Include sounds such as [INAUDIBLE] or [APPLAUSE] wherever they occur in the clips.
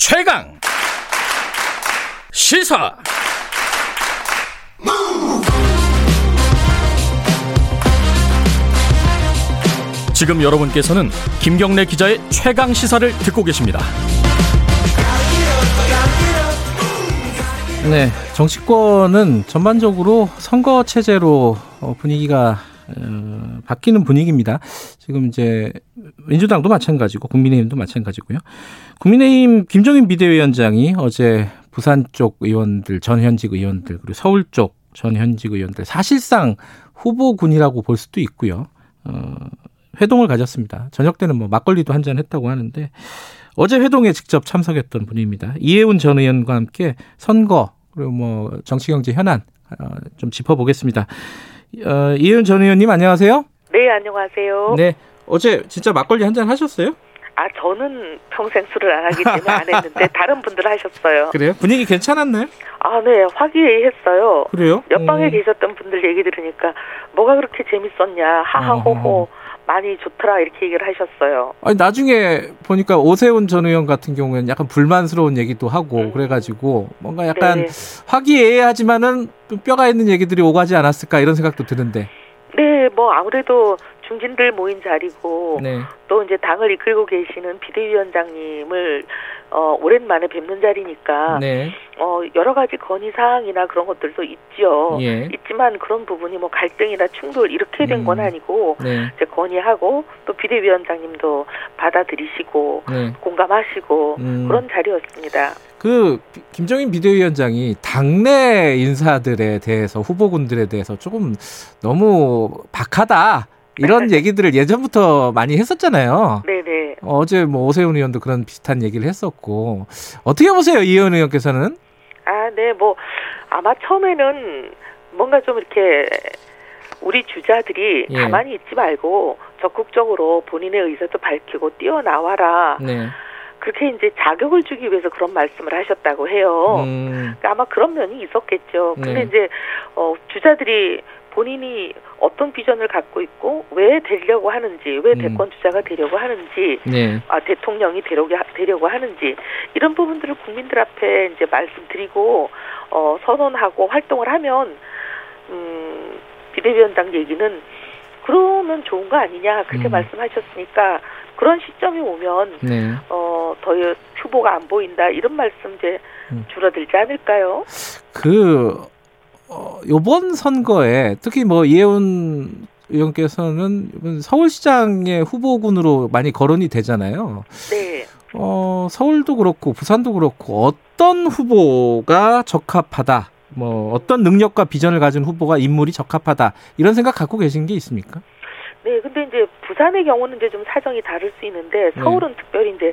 최강 시사 지금 여러분께서는 김경래 기자의 최강 시사를 듣고 계십니다. 네, 정치권은 전반적으로 선거 체제로 어, 분위기가 어, 바뀌는 분위기입니다. 지금 이제 민주당도 마찬가지고 국민의힘도 마찬가지고요. 국민의힘 김종인 비대위원장이 어제 부산 쪽 의원들 전현직 의원들 그리고 서울 쪽 전현직 의원들 사실상 후보군이라고 볼 수도 있고요. 어, 회동을 가졌습니다. 저녁 때는 뭐 막걸리도 한 잔 했다고 하는데 어제 회동에 직접 참석했던 분입니다. 이해운 전 의원과 함께 선거 그리고 뭐 정치 경제 현안 어, 좀 짚어보겠습니다. 어, 이혜윤 전 의원님 안녕하세요. 네, 안녕하세요. 네, 어제 진짜 막걸리 한 잔 하셨어요? 아, 저는 평생 술을 안 하기 때문에 안 했는데 [LAUGHS] 다른 분들 하셨어요. 그래요? 분위기 괜찮았나요? 아, 네, 화기애애했어요. 그래요? 옆방에 음. 계셨던 분들 얘기 들으니까 뭐가 그렇게 재밌었냐, 하하호호. 많이 좋더라 이렇게 얘기를 하셨어요. 아니 나중에 보니까 오세훈 전 의원 같은 경우에는 약간 불만스러운 얘기도 하고 음. 그래가지고 뭔가 약간 네. 화기애애하지만은 뼈가 있는 얘기들이 오가지 않았을까 이런 생각도 드는데. 네, 뭐 아무래도 중진들 모인 자리고 네. 또 이제 당을 이끌고 계시는 비대위원장님을 어, 오랜만에 뵙는 자리니까 네. 어, 여러 가지 건의 사항이나 그런 것들도 있죠. 예. 있지만 그런 부분이 뭐 갈등이나 충돌 이렇게 된건 음. 아니고 네. 이제 건의하고 또 비대위원장님도 받아들이시고 네. 공감하시고 음. 그런 자리였습니다. 그 비- 김정인 비대위원장이 당내 인사들에 대해서 후보군들에 대해서 조금 너무 박하다 이런 [LAUGHS] 얘기들을 예전부터 많이 했었잖아요. 네네. 어제 뭐 오세훈 의원도 그런 비슷한 얘기를 했었고 어떻게 보세요 이 의원 의원께서는? 아, 네, 뭐 아마 처음에는 뭔가 좀 이렇게 우리 주자들이 예. 가만히 있지 말고 적극적으로 본인의 의사도 밝히고 뛰어나와라. 네. 그렇게 이제 자격을 주기 위해서 그런 말씀을 하셨다고 해요. 음, 그러니까 아마 그런 면이 있었겠죠. 근데 네. 이제 어, 주자들이 본인이 어떤 비전을 갖고 있고 왜 되려고 하는지, 왜 음. 대권 주자가 되려고 하는지, 네. 아, 대통령이 되려고, 하- 되려고 하는지 이런 부분들을 국민들 앞에 이제 말씀드리고 어, 선언하고 활동을 하면 음, 비대위원장 얘기는 그러면 좋은 거 아니냐 그렇게 음. 말씀하셨으니까 그런 시점이 오면 네. 어, 더 후보가 안 보인다 이런 말씀 이제 음. 줄어들지 않을까요? 그 어, 요번 선거에 특히 뭐 이혜훈 의원께서는 이번 서울시장의 후보군으로 많이 거론이 되잖아요. 네. 어, 서울도 그렇고 부산도 그렇고 어떤 후보가 적합하다. 뭐 어떤 능력과 비전을 가진 후보가 인물이 적합하다. 이런 생각 갖고 계신 게 있습니까? 네, 근데 이제 부산의 경우는 이제 좀 사정이 다를 수 있는데 네. 서울은 특별히 이제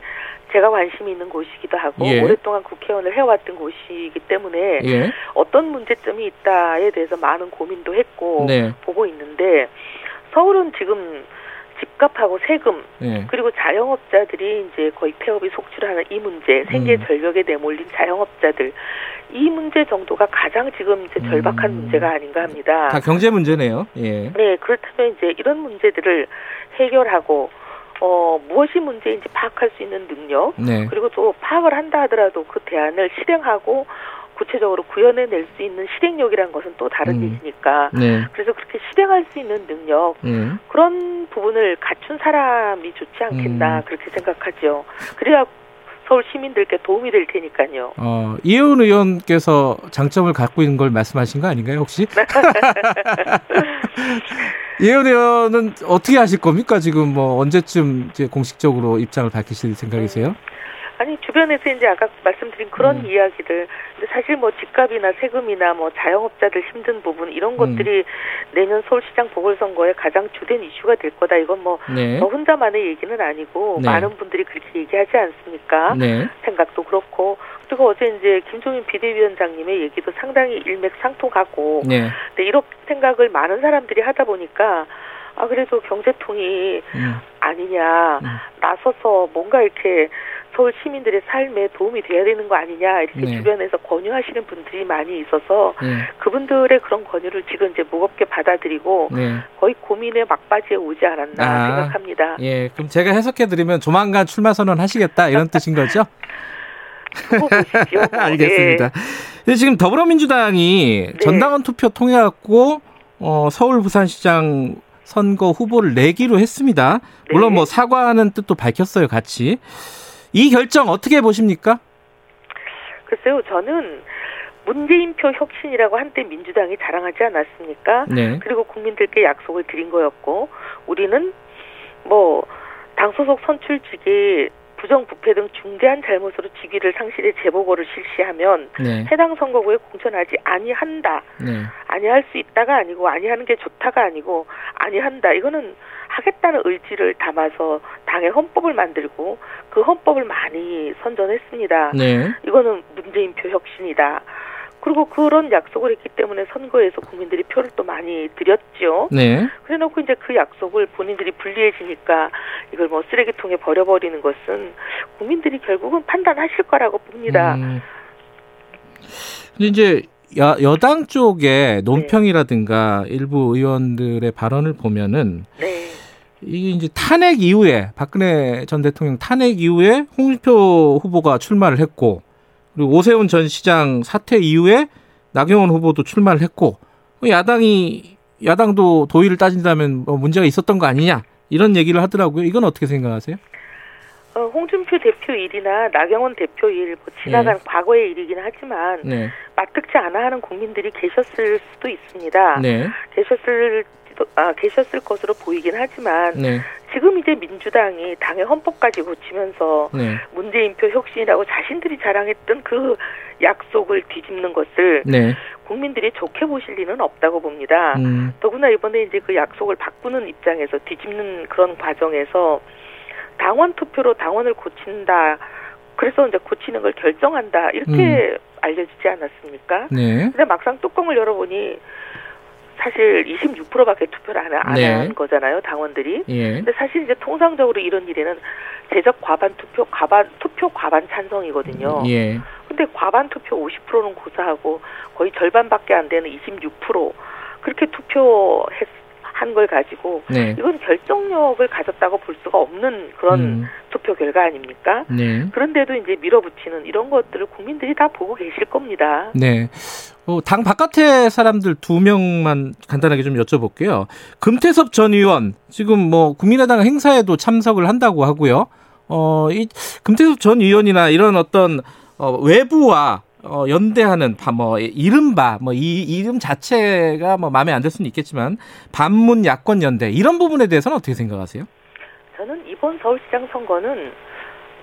제가 관심이 있는 곳이기도 하고 예. 오랫동안 국회의원을 해왔던 곳이기 때문에 예. 어떤 문제점이 있다에 대해서 많은 고민도 했고 네. 보고 있는데 서울은 지금 집값하고 세금 예. 그리고 자영업자들이 이제 거의 폐업이 속출하는 이 문제 생계 음. 절벽에 내몰린 자영업자들 이 문제 정도가 가장 지금 이제 절박한 음. 문제가 아닌가 합니다. 다 경제 문제네요. 예. 네, 그렇다면 이제 이런 문제들을 해결하고 어 무엇이 문제인지 파악할 수 있는 능력 네. 그리고 또 파악을 한다 하더라도 그 대안을 실행하고 구체적으로 구현해 낼 수 있는 실행력이라는 것은 또 다른 음. 얘기니까 네. 그래서 그렇게 실행할 수 있는 능력 예. 그런 부분을 갖춘 사람이 좋지 않겠나 음. 그렇게 생각하죠. 그래야 서울 시민들께 도움이 될 테니까요. 어, 이혜훈 의원께서 장점을 갖고 있는 걸 말씀하신 거 아닌가요, 혹시? [LAUGHS] 이혜훈 의원은 어떻게 하실 겁니까? 지금 뭐 언제쯤 이제 공식적으로 입장을 밝히실 생각이세요? 아니 주변에서 이제 아까 말씀드린 그런 음. 이야기들 근데 사실 뭐 집값이나 세금이나 뭐 자영업자들 힘든 부분 이런 음. 것들이 내년 서울시장 보궐선거의 가장 주된 이슈가 될 거다 이건 뭐 네. 저 혼자만의 얘기는 아니고 네. 많은 분들이 그렇게 얘기하지 않습니까? 네. 생각도 그렇고 그리고 어제 이제 김종인 비대위원장님의 얘기도 상당히 일맥상통하고 네. 근데 이런 생각을 많은 사람들이 하다 보니까 아 그래도 경제통이 음. 아니냐 음. 나서서 뭔가 이렇게 서울 시민들의 삶에 도움이 돼야 되는 거 아니냐 이렇게 네. 주변에서 권유하시는 분들이 많이 있어서 네. 그분들의 그런 권유를 지금 이제 무겁게 받아들이고 네. 거의 고민의 막바지에 오지 않았나 아. 생각합니다. 예. 그럼 제가 해석해 드리면 조만간 출마 선언 하시겠다 이런 뜻인 거죠? [LAUGHS] 알겠습니다. 네. 지금 더불어민주당이 네. 전당원 투표 통해 갖고 어, 서울 부산시장 선거 후보를 내기로 했습니다. 물론 네. 뭐 사과하는 뜻도 밝혔어요, 같이. 이 결정 어떻게 보십니까? 글쎄요, 저는 문재인표 혁신이라고 한때 민주당이 자랑하지 않았습니까? 네. 그리고 국민들께 약속을 드린 거였고 우리는 뭐 당 소속 선출직이 부정부패 등 중대한 잘못으로 직위를 상실해 재보고를 실시하면 네. 해당 선거구에 공천하지 아니한다. 네. 아니할 수 있다가 아니고 아니하는 게 좋다가 아니고 아니한다. 이거는 하겠다는 의지를 담아서 당의 헌법을 만들고 그 헌법을 많이 선전했습니다. 네. 이거는 문재인표 혁신이다. 그리고 그런 약속을 했기 때문에 선거에서 국민들이 표를 또 많이 드렸죠. 네. 그래 놓고 이제 그 약속을 본인들이 불리해지니까 이걸 뭐 쓰레기통에 버려버리는 것은 국민들이 결국은 판단하실 거라고 봅니다. 음. 근데 이제 여, 여당 쪽의 논평이라든가 네. 일부 의원들의 발언을 보면은 네. 이게 이제 탄핵 이후에 박근혜 전 대통령 탄핵 이후에 홍준표 후보가 출마를 했고 그리고 오세훈 전 시장 사퇴 이후에 나경원 후보도 출마를 했고 야당이 야당도 도의를 따진다면 뭐 문제가 있었던 거 아니냐 이런 얘기를 하더라고요. 이건 어떻게 생각하세요? 어, 홍준표 대표 일이나 나경원 대표 일, 뭐 지나간 네. 과거의 일이긴 하지만 네. 마뜩지 않아 하는 국민들이 계셨을 수도 있습니다. 네. 계셨을 아, 계셨을 것으로 보이긴 하지만 네. 지금 이제 민주당이 당의 헌법까지 고치면서 네. 문재인표 혁신이라고 자신들이 자랑했던 그 약속을 뒤집는 것을 네. 국민들이 좋게 보실 리는 없다고 봅니다. 음. 더구나 이번에 이제 그 약속을 바꾸는 입장에서 뒤집는 그런 과정에서 당원 투표로 당원을 고친다. 그래서 이제 고치는 걸 결정한다. 이렇게 음. 알려지지 않았습니까? 네. 근데 막상 뚜껑을 열어보니 사실 26%밖에 투표를 안, 안 네. 한 거잖아요, 당원들이. 예. 근데 사실 이제 통상적으로 이런 일에는 제적 과반 투표, 과반 투표 과반 찬성이거든요. 예. 근데 과반 투표 50%는 고사하고 거의 절반밖에 안 되는 26% 그렇게 투표했 한 걸 가지고 네. 이건 결정력을 가졌다고 볼 수가 없는 그런 음. 투표 결과 아닙니까? 네. 그런데도 이제 밀어붙이는 이런 것들을 국민들이 다 보고 계실 겁니다. 네. 어, 당 바깥의 사람들 두 명만 간단하게 좀 여쭤볼게요. 금태섭 전 의원 지금 뭐 국민의당 행사에도 참석을 한다고 하고요. 어, 이 금태섭 전 의원이나 이런 어떤 어, 외부와 어, 연대하는 뭐 이른바 뭐 이 이름 자체가 뭐 마음에 안 들 수는 있겠지만 반문 야권 연대 이런 부분에 대해서는 어떻게 생각하세요? 저는 이번 서울시장 선거는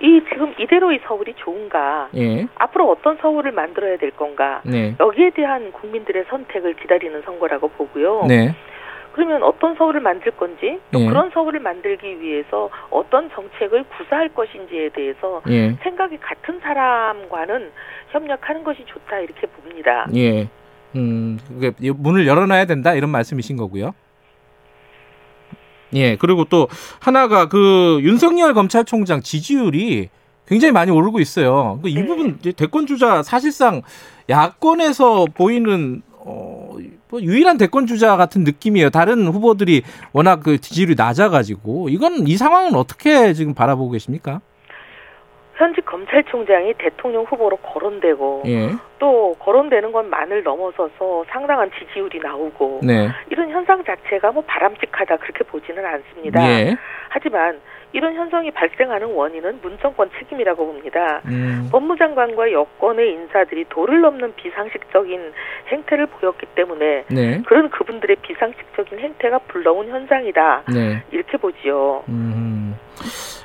이 지금 이대로의 서울이 좋은가? 예. 앞으로 어떤 서울을 만들어야 될 건가? 네. 여기에 대한 국민들의 선택을 기다리는 선거라고 보고요. 네. 그러면 어떤 서울을 만들 건지 또 예. 그런 서울을 만들기 위해서 어떤 정책을 구사할 것인지에 대해서 예. 생각이 같은 사람과는 협력하는 것이 좋다 이렇게 봅니다. 예. 음, 문을 열어놔야 된다 이런 말씀이신 거고요. 예. 그리고 또 하나가 그 윤석열 검찰총장 지지율이 굉장히 많이 오르고 있어요. 이 네. 부분 대권 주자 사실상 야권에서 보이는 어, 뭐 유일한 대권 주자 같은 느낌이에요. 다른 후보들이 워낙 그 지지율이 낮아가지고 이건 이 상황은 어떻게 지금 바라보고 계십니까? 현직 검찰총장이 대통령 후보로 거론되고 예. 또 거론되는 것만을 넘어서서 상당한 지지율이 나오고 네. 이런 현상 자체가 뭐 바람직하다 그렇게 보지는 않습니다. 예. 하지만 이런 현상이 발생하는 원인은 문정권 책임이라고 봅니다. 음. 법무장관과 여권의 인사들이 도를 넘는 비상식적인 행태를 보였기 때문에 네. 그런 그분들의 비상식적인 행태가 불러온 현상이다. 네. 이렇게 보지요. 음.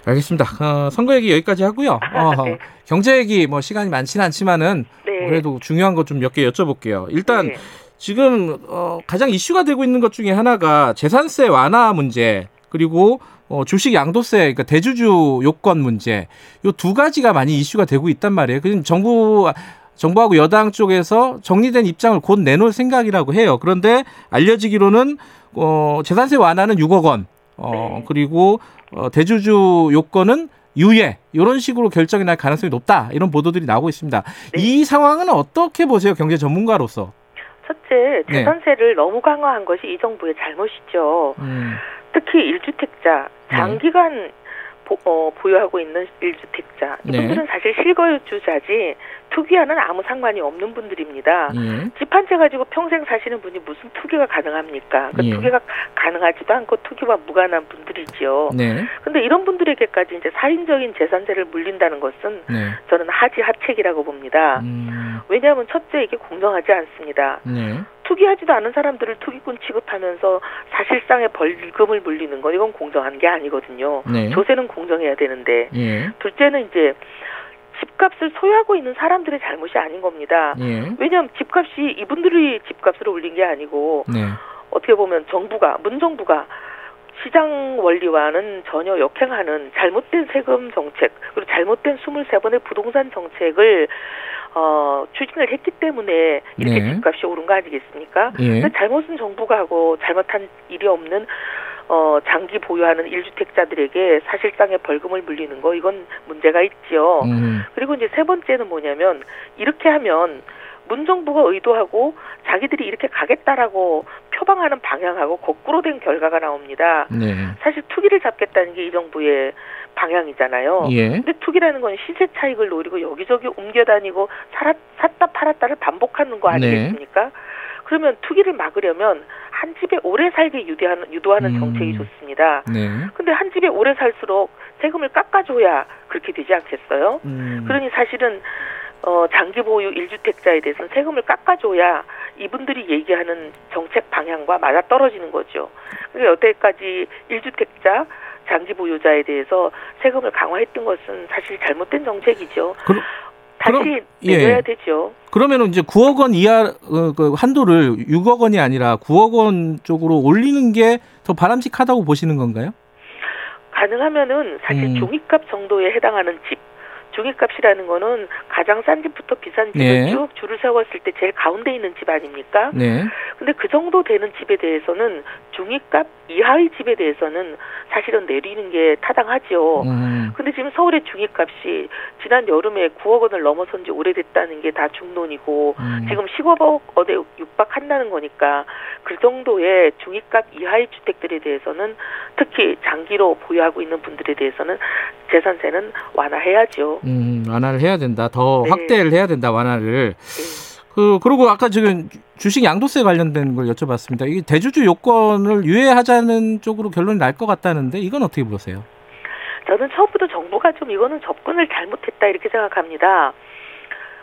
알겠습니다. 어, 선거 얘기 여기까지 하고요. [LAUGHS] 어, 네. 경제 얘기 뭐 시간이 많지는 않지만은 네. 그래도 중요한 것 좀 몇 개 여쭤볼게요. 일단 네. 지금 어, 가장 이슈가 되고 있는 것 중에 하나가 재산세 완화 문제 그리고 어, 주식 양도세, 그러니까 대주주 요건 문제, 요 두 가지가 많이 이슈가 되고 있단 말이에요. 그럼 정부 정부하고 여당 쪽에서 정리된 입장을 곧 내놓을 생각이라고 해요. 그런데 알려지기로는 어, 재산세 완화는 6억 원, 어, 네. 그리고 어, 대주주 요건은 유예 이런 식으로 결정이 날 가능성이 높다 이런 보도들이 나오고 있습니다. 네. 이 상황은 어떻게 보세요, 경제 전문가로서? 첫째, 네. 재산세를 네. 너무 강화한 것이 이 정부의 잘못이죠. 음. 특히 1주택자 장기간 보, 어, 보유하고 있는 1주택자 이분들은 네. 사실 실거주자지 투기와는 아무 상관이 없는 분들입니다. 예. 집한 채 가지고 평생 사시는 분이 무슨 투기가 가능합니까? 그 예. 투기가 가능하지도 않고 투기와 무관한 분들이지요. 네. 근데 이런 분들에게까지 이제 살인적인 재산세를 물린다는 것은 네. 저는 하지 하책이라고 봅니다. 음, 왜냐하면 첫째 이게 공정하지 않습니다. 네. 투기하지도 않은 사람들을 투기꾼 취급하면서 사실상의 벌금을 물리는 건 이건 공정한 게 아니거든요. 네. 조세는 공정해야 되는데 예. 둘째는 이제 집값을 소유하고 있는 사람들의 잘못이 아닌 겁니다. 예. 왜냐하면 집값이 이분들이 집값을 올린 게 아니고 네. 어떻게 보면 정부가 문정부가 시장 원리와는 전혀 역행하는 잘못된 세금 정책 그리고 잘못된 23번의 부동산 정책을 어, 추진을 했기 때문에 이렇게 네. 집값이 오른 거 아니겠습니까? 예. 근데 잘못은 정부가 하고 잘못한 일이 없는 어, 장기 보유하는 일주택자들에게 사실상의 벌금을 물리는 거 이건 문제가 있지요. 음, 그리고 이제 세 번째는 뭐냐면 이렇게 하면 문정부가 의도하고 자기들이 이렇게 가겠다라고 표방하는 방향하고 거꾸로 된 결과가 나옵니다. 네. 사실 투기를 잡겠다는 게 이 정부의 방향이잖아요. 예. 근데 투기라는 건 시세 차익을 노리고 여기저기 옮겨다니고 살았, 샀다 팔았다를 반복하는 거 네. 아니겠습니까? 그러면 투기를 막으려면 한 집에 오래 살게 유도하는, 유도하는 음. 정책이 좋습니다. 네. 근데 한 집에 오래 살수록 세금을 깎아줘야 그렇게 되지 않겠어요? 음, 그러니 사실은 어, 장기 보유 1주택자에 대해서는 세금을 깎아줘야 이분들이 얘기하는 정책 방향과 맞아 떨어지는 거죠. 그러니까 여태까지 1주택자 장기 보유자에 대해서 세금을 강화했던 것은 사실 잘못된 정책이죠. 그럼- 다시 그럼- 예. 되죠. 그러면은 이제 9억 원 이하 어, 그 한도를 6억 원이 아니라 9억 원 쪽으로 올리는 게 더 바람직하다고 보시는 건가요? 가능하면은 사실 음. 종이값 정도에 해당하는 집 종이값이라는 거는 가장 싼 집부터 비싼 집을 네. 쭉 줄을 세웠을 때 제일 가운데 있는 집 아닙니까? 네. 근데 그 정도 되는 집에 대해서는 중위값 이하의 집에 대해서는 사실은 내리는 게 타당하죠. 음, 근데 지금 서울의 중위값이 지난 여름에 9억 원을 넘어선 지 오래됐다는 게 다 중론이고 음. 지금 15억 원에 육박한다는 거니까 그 정도의 중위값 이하의 주택들에 대해서는 특히 장기로 보유하고 있는 분들에 대해서는 재산세는 완화해야죠. 음, 완화를 해야 된다. 더 네. 확대를 해야 된다. 완화를. 그 그리고 아까 지금 주식 양도세 관련된 걸 여쭤봤습니다. 이게 대주주 요건을 유예하자는 쪽으로 결론이 날 것 같다는데 이건 어떻게 보세요? 저는 처음부터 정부가 좀 이거는 접근을 잘못했다 이렇게 생각합니다.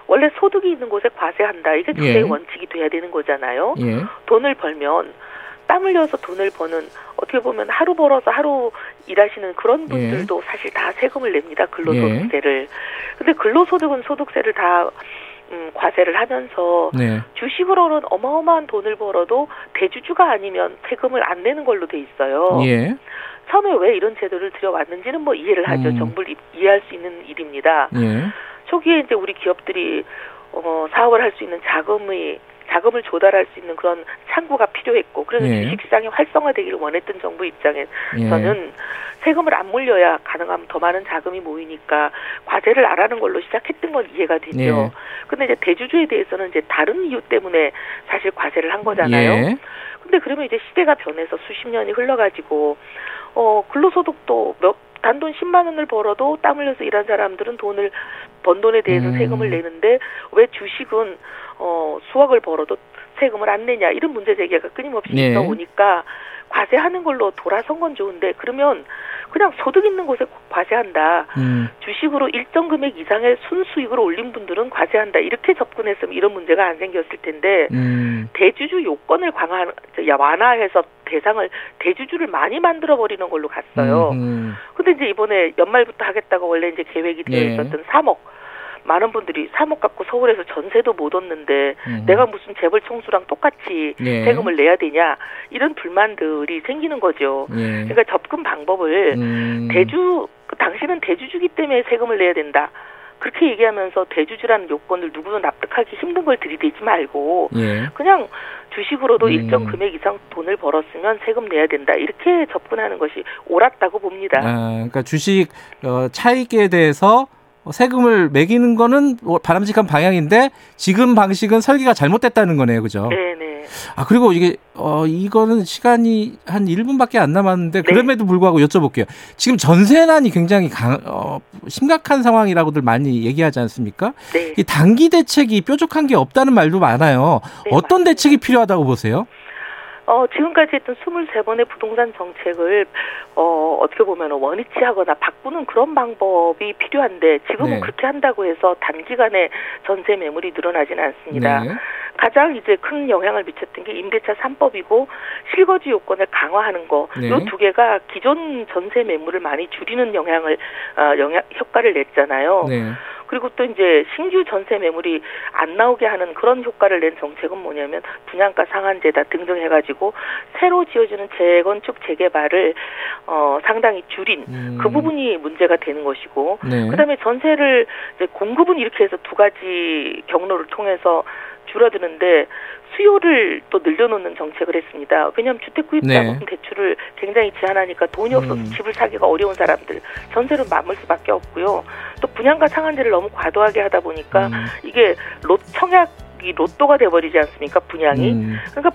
원래 소득이 있는 곳에 과세한다. 이게 주세의 예. 원칙이 돼야 되는 거잖아요. 예. 돈을 벌면 땀 흘려서 돈을 버는 어떻게 보면 하루 벌어서 하루 일하시는 그런 분들도 사실 다 세금을 냅니다. 근로소득세를. 근데 근로소득은 소득세를 다 음, 과세를 하면서 네. 주식으로는 어마어마한 돈을 벌어도 대주주가 아니면 세금을 안 내는 걸로 돼 있어요. 예. 처음에 왜 이런 제도를 들여왔는지는 뭐 이해를 하죠. 음. 정부를 이- 이해할 수 있는 일입니다. 예. 초기에 이제 우리 기업들이 어, 사업을 할 수 있는 자금의 자금을 조달할 수 있는 그런 창구가 필요했고 그래서 예. 주식 시장이 활성화되기를 원했던 정부 입장에서는 예. 세금을 안 물려야 가능하면 더 많은 자금이 모이니까 과세를 안 하는 걸로 시작했던 건 이해가 되죠. 예. 근데 이제 대주주에 대해서는 이제 다른 이유 때문에 사실 과세를 한 거잖아요. 예. 근데 그러면 이제 시대가 변해서 수십 년이 흘러가지고 어 근로소득도 몇 단돈 10만 원을 벌어도 땀 흘려서 일한 사람들은 돈을 번 돈에 대해서 음. 세금을 내는데 왜 주식은 어 수억을 벌어도 세금을 안 내냐 이런 문제 제기가 끊임없이 네. 있어 오니까 과세하는 걸로 돌아선 건 좋은데 그러면 그냥 소득 있는 곳에 과세한다. 음. 주식으로 일정 금액 이상의 순수익을 올린 분들은 과세한다. 이렇게 접근했으면 이런 문제가 안 생겼을 텐데 음. 대주주 요건을 강화 야, 완화해서 대상을 대주주를 많이 만들어 버리는 걸로 갔어요. 음. 근데 이제 이번에 연말부터 하겠다고 원래 이제 계획이 되어 네. 있었던 3억 많은 분들이 3억 갖고 서울에서 전세도 못 얻는데 음. 내가 무슨 재벌 총수랑 똑같이 예. 세금을 내야 되냐 이런 불만들이 생기는 거죠. 예. 그러니까 접근 방법을 음. 대주 그 당신은 대주주기 때문에 세금을 내야 된다. 그렇게 얘기하면서 대주주라는 요건을 누구도 납득하기 힘든 걸 들이대지 말고 예. 그냥 주식으로도 음. 일정 금액 이상 돈을 벌었으면 세금 내야 된다. 이렇게 접근하는 것이 옳았다고 봅니다. 아, 그러니까 주식 어, 차익에 대해서 세금을 매기는 거는 뭐 바람직한 방향인데 지금 방식은 설계가 잘못됐다는 거네요, 그죠? 네네. 네. 아 그리고 이게 어 이거는 시간이 한 1분밖에 안 남았는데 네. 그럼에도 불구하고 여쭤볼게요. 지금 전세난이 굉장히 강, 어, 심각한 상황이라고들 많이 얘기하지 않습니까? 네. 이 단기 대책이 뾰족한 게 없다는 말도 많아요. 네, 어떤 대책이 필요하다고 보세요? 어, 지금까지 했던 23번의 부동산 정책을, 어, 어떻게 보면 원위치하거나 바꾸는 그런 방법이 필요한데, 지금은 네. 그렇게 한다고 해서 단기간에 전세 매물이 늘어나지는 않습니다. 네. 가장 이제 큰 영향을 미쳤던 게 임대차 3법이고, 실거주 요건을 강화하는 거, 네. 이두 개가 기존 전세 매물을 많이 줄이는 영향을, 어, 영향, 효과를 냈잖아요. 네. 그리고 또 이제 신규 전세 매물이 안 나오게 하는 그런 효과를 낸 정책은 뭐냐면 분양가 상한제다 등등 해가지고 새로 지어지는 재건축 재개발을 어 상당히 줄인 음. 그 부분이 문제가 되는 것이고 네. 그다음에 전세를 이제 공급은 이렇게 해서 두 가지 경로를 통해서 줄어드는데 수요를 또 늘려놓는 정책을 했습니다. 왜냐하면 주택 구입 네. 자금 대출을 굉장히 제한하니까 돈이 없어서 음. 집을 사기가 어려운 사람들 전세로 맞물 수밖에 없고요. 또 분양가 상한제를 너무 과도하게 하다 보니까 음. 이게 로 청약 이 로또가 돼버리지 않습니까? 분양이. 음. 그러니까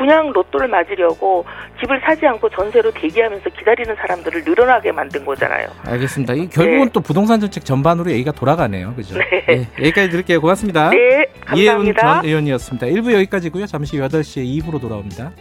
분양 로또를 맞으려고 집을 사지 않고 전세로 대기하면서 기다리는 사람들을 늘어나게 만든 거잖아요. 알겠습니다. 이 결국은 네. 또 부동산 정책 전반으로 얘기가 돌아가네요. 그죠? 네. 예, 여기까지 들을게요. 고맙습니다. 네, 감사합니다. 전 의원이었습니다. 1부 여기까지고요. 잠시 8시에 2부로 돌아옵니다.